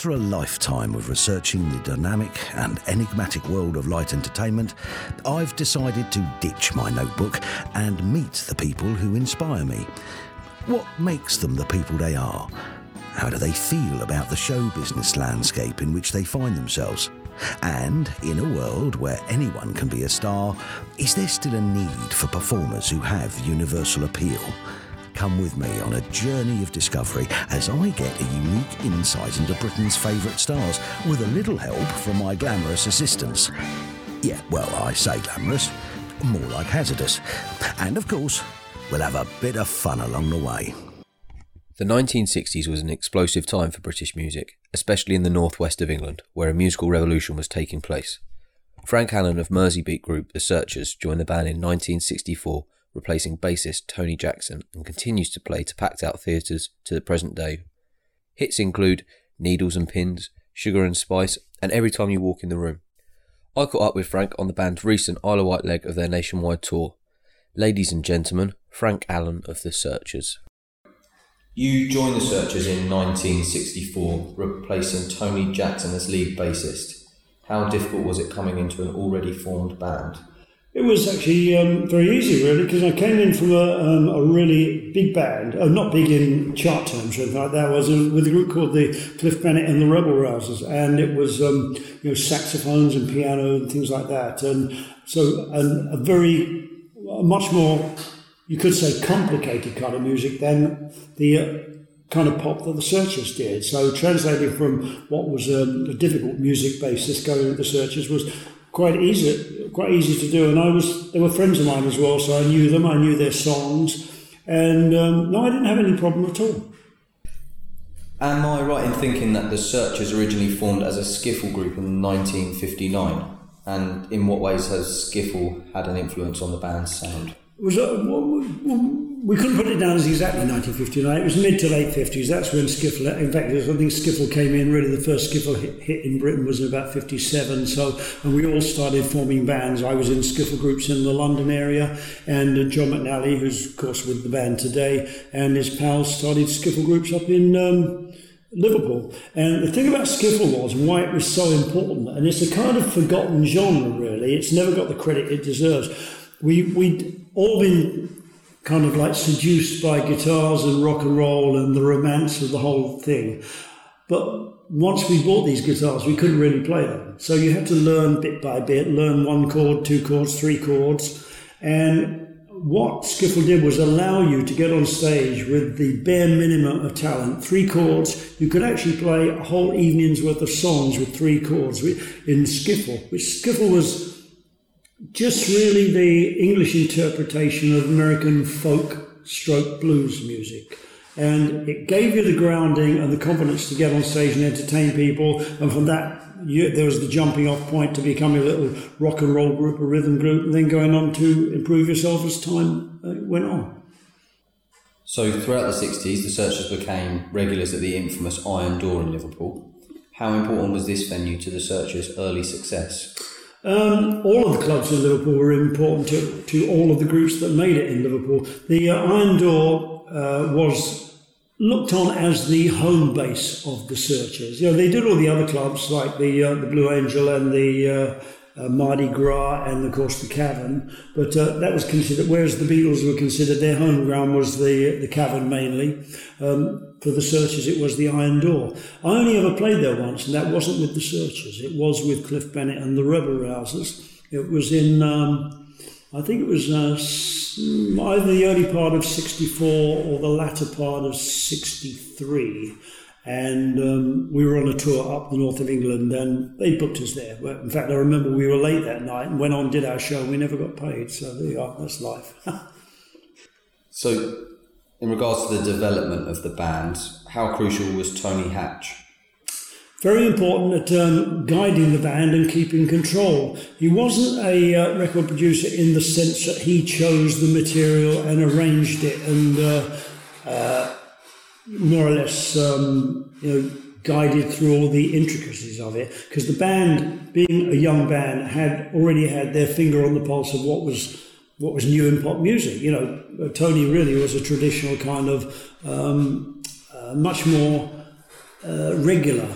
After a lifetime of researching the dynamic and enigmatic world of light entertainment, I've decided to ditch my notebook and meet the people who inspire me. What makes them the people they are? How do they feel about the show business landscape in which they find themselves? And in a world where anyone can be a star, is there still a need for performers who have universal appeal? Come with me on a journey of discovery as I get a unique insight into Britain's favourite stars with a little help from my glamorous assistants. Yeah, well, I say glamorous, more like hazardous. And of course, we'll have a bit of fun along the way. The 1960s was an explosive time for British music, especially in the northwest of England, where a musical revolution was taking place. Frank Allen of Merseybeat group The Searchers joined the band in 1964, replacing bassist Tony Jackson, and continues to play to packed out theatres to the present day. Hits include Needles and Pins, Sugar and Spice, and Every Time You Walk in the Room. I caught up with Frank on the band's recent Isle of Wight leg of their nationwide tour. Ladies and gentlemen, Frank Allen of The Searchers. You joined the Searchers in 1964, replacing Tony Jackson as lead bassist. How difficult was it coming into an already formed band? It was actually um, very easy, really, because I came in from a, um, a really big band, uh, not big in chart terms or anything like that. I was with a group called the Cliff Bennett and the Rebel Rousers, and it was um, you know saxophones and piano and things like that, and so and a very much more you could say complicated kind of music than the uh, kind of pop that the Searchers did. So translating from what was um, a difficult music basis going into the Searchers was quite easy, quite easy to do. And I was they were friends of mine as well, so I knew them, I knew their songs, and um, no, I didn't have any problem at all. Am I right in thinking that the Searchers originally formed as a skiffle group in 1959? And in what ways has skiffle had an influence on the band's sound? Was we couldn't put it down as exactly 1959. It was mid to late 50s. That's when skiffle. In fact, I think skiffle came in. Really, the first skiffle hit, hit in Britain was in about 57. So, and we all started forming bands. I was in skiffle groups in the London area, and uh, John McNally, who's of course with the band today, and his pals started skiffle groups up in. Um, Liverpool. And the thing about skiffle was, why it was so important, and it's a kind of forgotten genre, really. It's never got the credit it deserves we we'd all been kind of like seduced by guitars and rock and roll and the romance of the whole thing. But once we bought these guitars, we couldn't really play them. So you had to learn bit by bit, learn one chord, two chords, three chords. And what Skiffle did was allow you to get on stage with the bare minimum of talent, three chords. You could actually play a whole evening's worth of songs with three chords in Skiffle, which Skiffle was just really the English interpretation of American folk stroke blues music. And it gave you the grounding and the confidence to get on stage and entertain people. And from that, you, there was the jumping off point to become a little rock and roll group, a rhythm group, and then going on to improve yourself as time uh, went on. So throughout the 60s, the Searchers became regulars at the infamous Iron Door in Liverpool. How important was this venue to the Searchers' early success? Um, all of the clubs in Liverpool were important to, to all of the groups that made it in Liverpool. The uh, Iron Door uh, was looked on as the home base of the Searchers. You know, they did all the other clubs like the uh, the Blue Angel and the uh, Mardi Gras and of course the Cavern, but uh, that was considered. Whereas the Beatles were considered their home ground was the the Cavern mainly. Um, for the Searchers, it was the Iron Door. I only ever played there once, and that wasn't with the Searchers. It was with Cliff Bennett and the Rebel Rousers. It was in, um, I think it was uh, either the early part of '64 or the latter part of '63 and um, we were on a tour up the north of England, and they booked us there. In fact, I remember we were late that night and went on, did our show, and we never got paid. So there you are, that's life. so, in regards to the development of the band, how crucial was Tony Hatch? Very important at um, guiding the band and keeping control. He wasn't a uh, record producer in the sense that he chose the material and arranged it and uh, uh, more or less, um, you know, guided through all the intricacies of it because the band, being a young band, had already had their finger on the pulse of what was what was new in pop music. You know, Tony really was a traditional kind of um, uh, much more uh, regular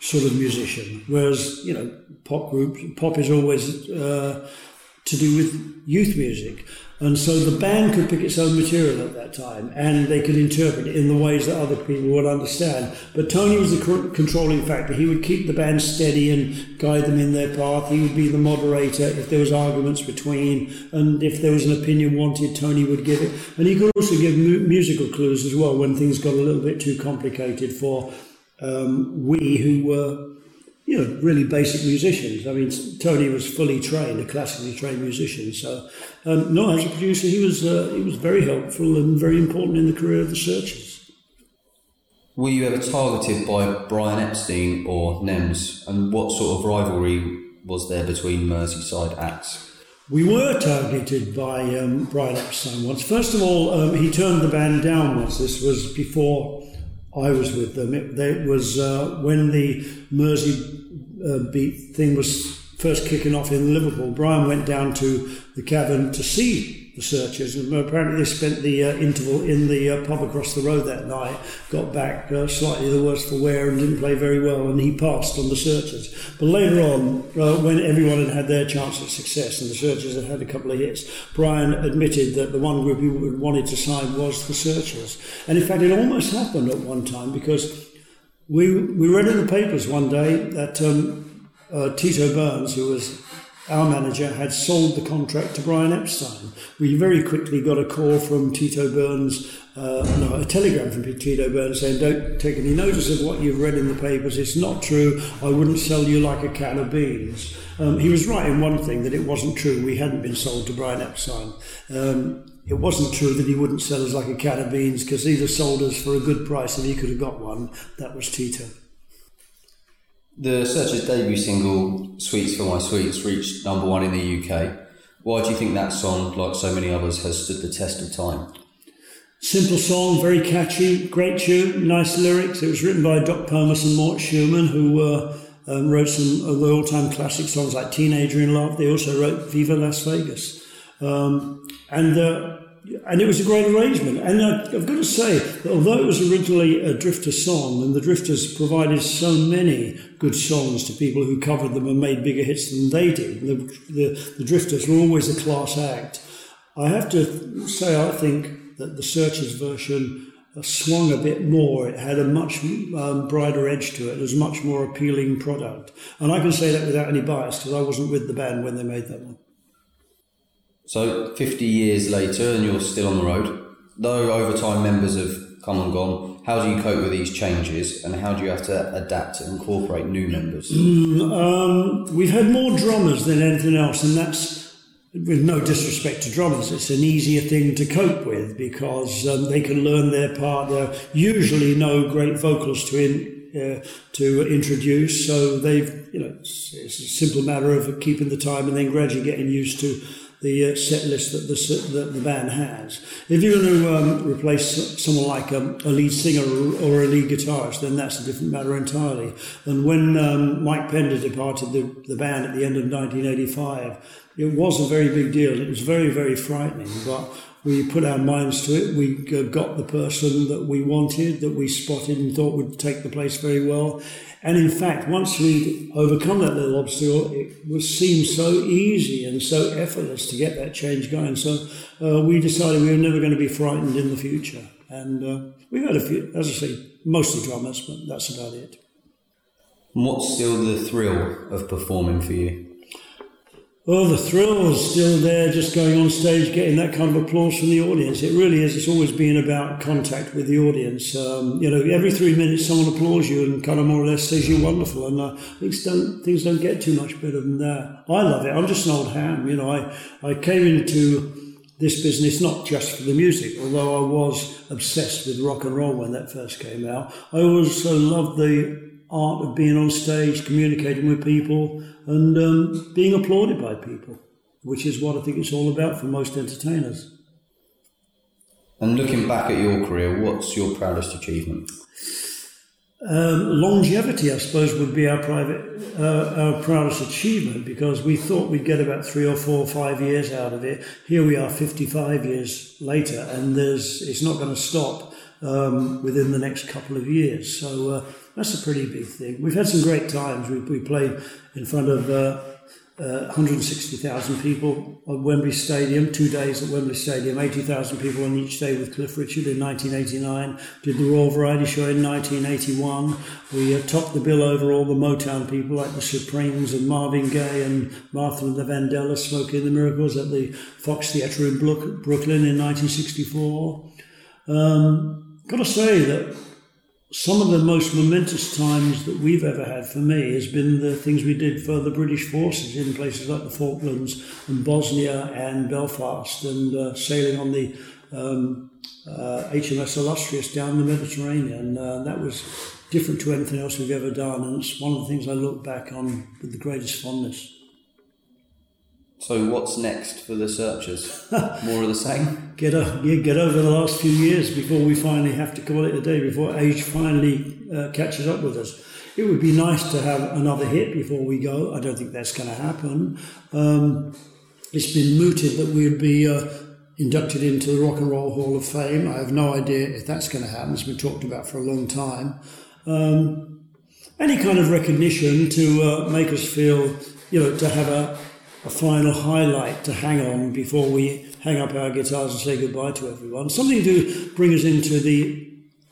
sort of musician. Whereas, you know, pop groups, pop is always uh, to do with youth music. And so the band could pick its own material at that time and they could interpret it in the ways that other people would understand. But Tony was the controlling factor. He would keep the band steady and guide them in their path. He would be the moderator if there was arguments between and if there was an opinion wanted, Tony would give it. And he could also give mu- musical clues as well when things got a little bit too complicated for um, we who were you know, really basic musicians. I mean, Tony was fully trained, a classically trained musician. So, um, no, as a producer, he was uh, he was very helpful and very important in the career of the Searchers. Were you ever targeted by Brian Epstein or NEMS, and what sort of rivalry was there between Merseyside acts? We were targeted by um, Brian Epstein once. First of all, um, he turned the band down once. This was before I was with them. It, it was uh, when the Mersey uh, beat thing was first kicking off in Liverpool. Brian went down to the cavern to see searchers, and apparently they spent the uh, interval in the uh, pub across the road that night. Got back uh, slightly the worse for wear and didn't play very well, and he passed on the searchers. But later on, uh, when everyone had had their chance at success and the searchers had had a couple of hits, Brian admitted that the one group he wanted to sign was the searchers, and in fact, it almost happened at one time because we, we read in the papers one day that um, uh, Tito Burns, who was our manager, had sold the contract to Brian Epstein. We very quickly got a call from Tito Burns, uh, no, a telegram from Tito Burns saying, Don't take any notice of what you've read in the papers. It's not true. I wouldn't sell you like a can of beans. Um, he was right in one thing that it wasn't true. We hadn't been sold to Brian Epstein. Um, it wasn't true that he wouldn't sell us like a can of beans because he'd have sold us for a good price if he could have got one. That was Tito. The Searchers' debut single, Sweets for My Sweets, reached number one in the UK. Why do you think that song, like so many others, has stood the test of time? Simple song, very catchy, great tune, nice lyrics. It was written by Doc Pomus and Mort Shuman, who uh, um, wrote some of the all-time classic songs like Teenager in Love. They also wrote Viva Las Vegas. Um, and uh, and it was a great arrangement. And I've got to say, that although it was originally a Drifter song, and the Drifters provided so many good songs to people who covered them and made bigger hits than they did, the, the, the Drifters were always a class act. I have to say, I think that the Searchers version swung a bit more. It had a much um, brighter edge to it. It was a much more appealing product. And I can say that without any bias because I wasn't with the band when they made that one. So 50 years later, and you're still on the road. Though over time members have come and gone, how do you cope with these changes, and how do you have to adapt and incorporate new members? Mm, um, we've had more drummers than anything else, and that's with no disrespect to drummers, it's an easier thing to cope with because um, they can learn their part. There are usually no great vocals to in, uh, to introduce, so they've you know it's, it's, a simple matter of keeping the time and then gradually getting used to the uh, set list that the, that the band has. If you're going to um, replace someone like um, a lead singer or, a lead guitarist, then that's a different matter entirely. And when um, Mike Pender departed the, the band at the end of 1985, it was a very big deal. It was very, very frightening, but we put our minds to it. We got the person that we wanted, that we spotted and thought would take the place very well. And in fact, once we'd overcome that little obstacle, it was seemed so easy and so effortless to get that change going. So uh, we decided we were never going to be frightened in the future. And uh, we've had a few, as I say, mostly dramas, but that's about it. What's still the thrill of performing for you? Oh, the thrill is still there, just going on stage, getting that kind of applause from the audience. It really is. It's always been about contact with the audience. Um, you know, every three minutes someone applauds you and kind of more or less says you're wonderful. And uh, things don't things don't get too much better than that. I love it. I'm just an old ham. You know, I I came into this business not just for the music, although I was obsessed with rock and roll when that first came out. I also loved the art of being on stage, communicating with people, and um, being applauded by people, which is what I think it's all about for most entertainers. And looking back at your career, what's your proudest achievement? Um, longevity, I suppose, would be our private, uh, our proudest achievement because we thought we'd get about three or four or five years out of it. Here we are, 55 years later, and there's it's not going to stop um, within the next couple of years. So uh, That's a pretty big thing. We've had some great times. We, we played in front of uh, uh, 160,000 people at Wembley Stadium, two days at Wembley Stadium, 80,000 people on each day with Cliff Richard in 1989. Did the Royal Variety Show in 1981. We uh, topped the bill over all the Motown people like the Supremes and Marvin Gaye and Martha and the Vandellas, Smokey and the Miracles at the Fox Theatre in Brooklyn in 1964. Um, got to say that some of the most momentous times that we've ever had for me has been the things we did for the British forces in places like the Falklands and Bosnia and Belfast and uh, sailing on the um, uh, HMS Illustrious down the Mediterranean. Uh, that was different to anything else we've ever done, and it's one of the things I look back on with the greatest fondness. So what's next for the searchers? More of the same? Get, a, yeah, get over the last few years before we finally have to call it a day, before age finally uh, catches up with us. It would be nice to have another hit before we go. I don't think that's going to happen. Um, it's been mooted that we'd be uh, inducted into the Rock and Roll Hall of Fame. I have no idea if that's going to happen. It's been talked about for a long time. Um, any kind of recognition to uh, make us feel, you know, to have a a final highlight to hang on before we hang up our guitars and say goodbye to everyone. Something to bring us into the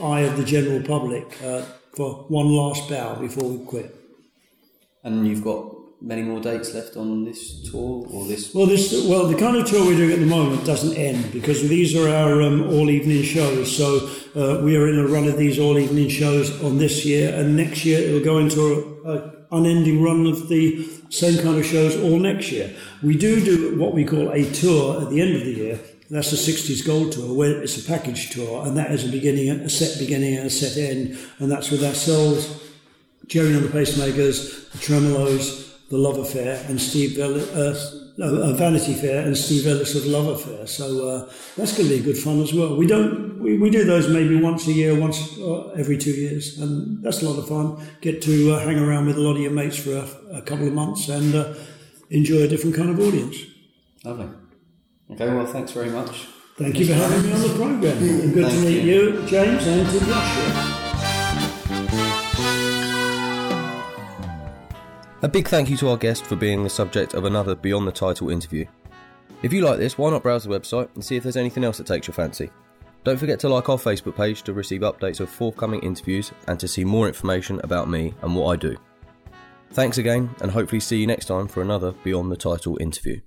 eye of the general public uh, for one last bow before we quit. And you've got many more dates left on this tour or this? Well, this well the kind of tour we're doing at the moment doesn't end because these are our um, all evening shows. So uh, we are in a run of these all evening shows on this year, and next year it'll go into a, a unending run of the same kind of shows all next year. We do do what we call a tour at the end of the year. That's the 60s Gold Tour, where it's a package tour, and that is a beginning, a set beginning and a set end, and that's with ourselves, Gerry and the Pacemakers, the Tremeloes, the Love Affair, and Steve uh, uh, Vanity Fare and Steve Ellis of Love Affair. So uh, that's going to be good fun as well. We don't we, we do those maybe once a year, once uh, every two years, and that's a lot of fun. Get to uh, hang around with a lot of your mates for a, a couple of months and uh, enjoy a different kind of audience. Lovely. Okay, well, thanks very much. Thank you for having me on the program. And good Thank to meet you. you, James, and to Joshua. A big thank you to our guest for being the subject of another Beyond the Title interview. If you like this, why not browse the website and see if there's anything else that takes your fancy? Don't forget to like our Facebook page to receive updates of forthcoming interviews and to see more information about me and what I do. Thanks again, and hopefully see you next time for another Beyond the Title interview.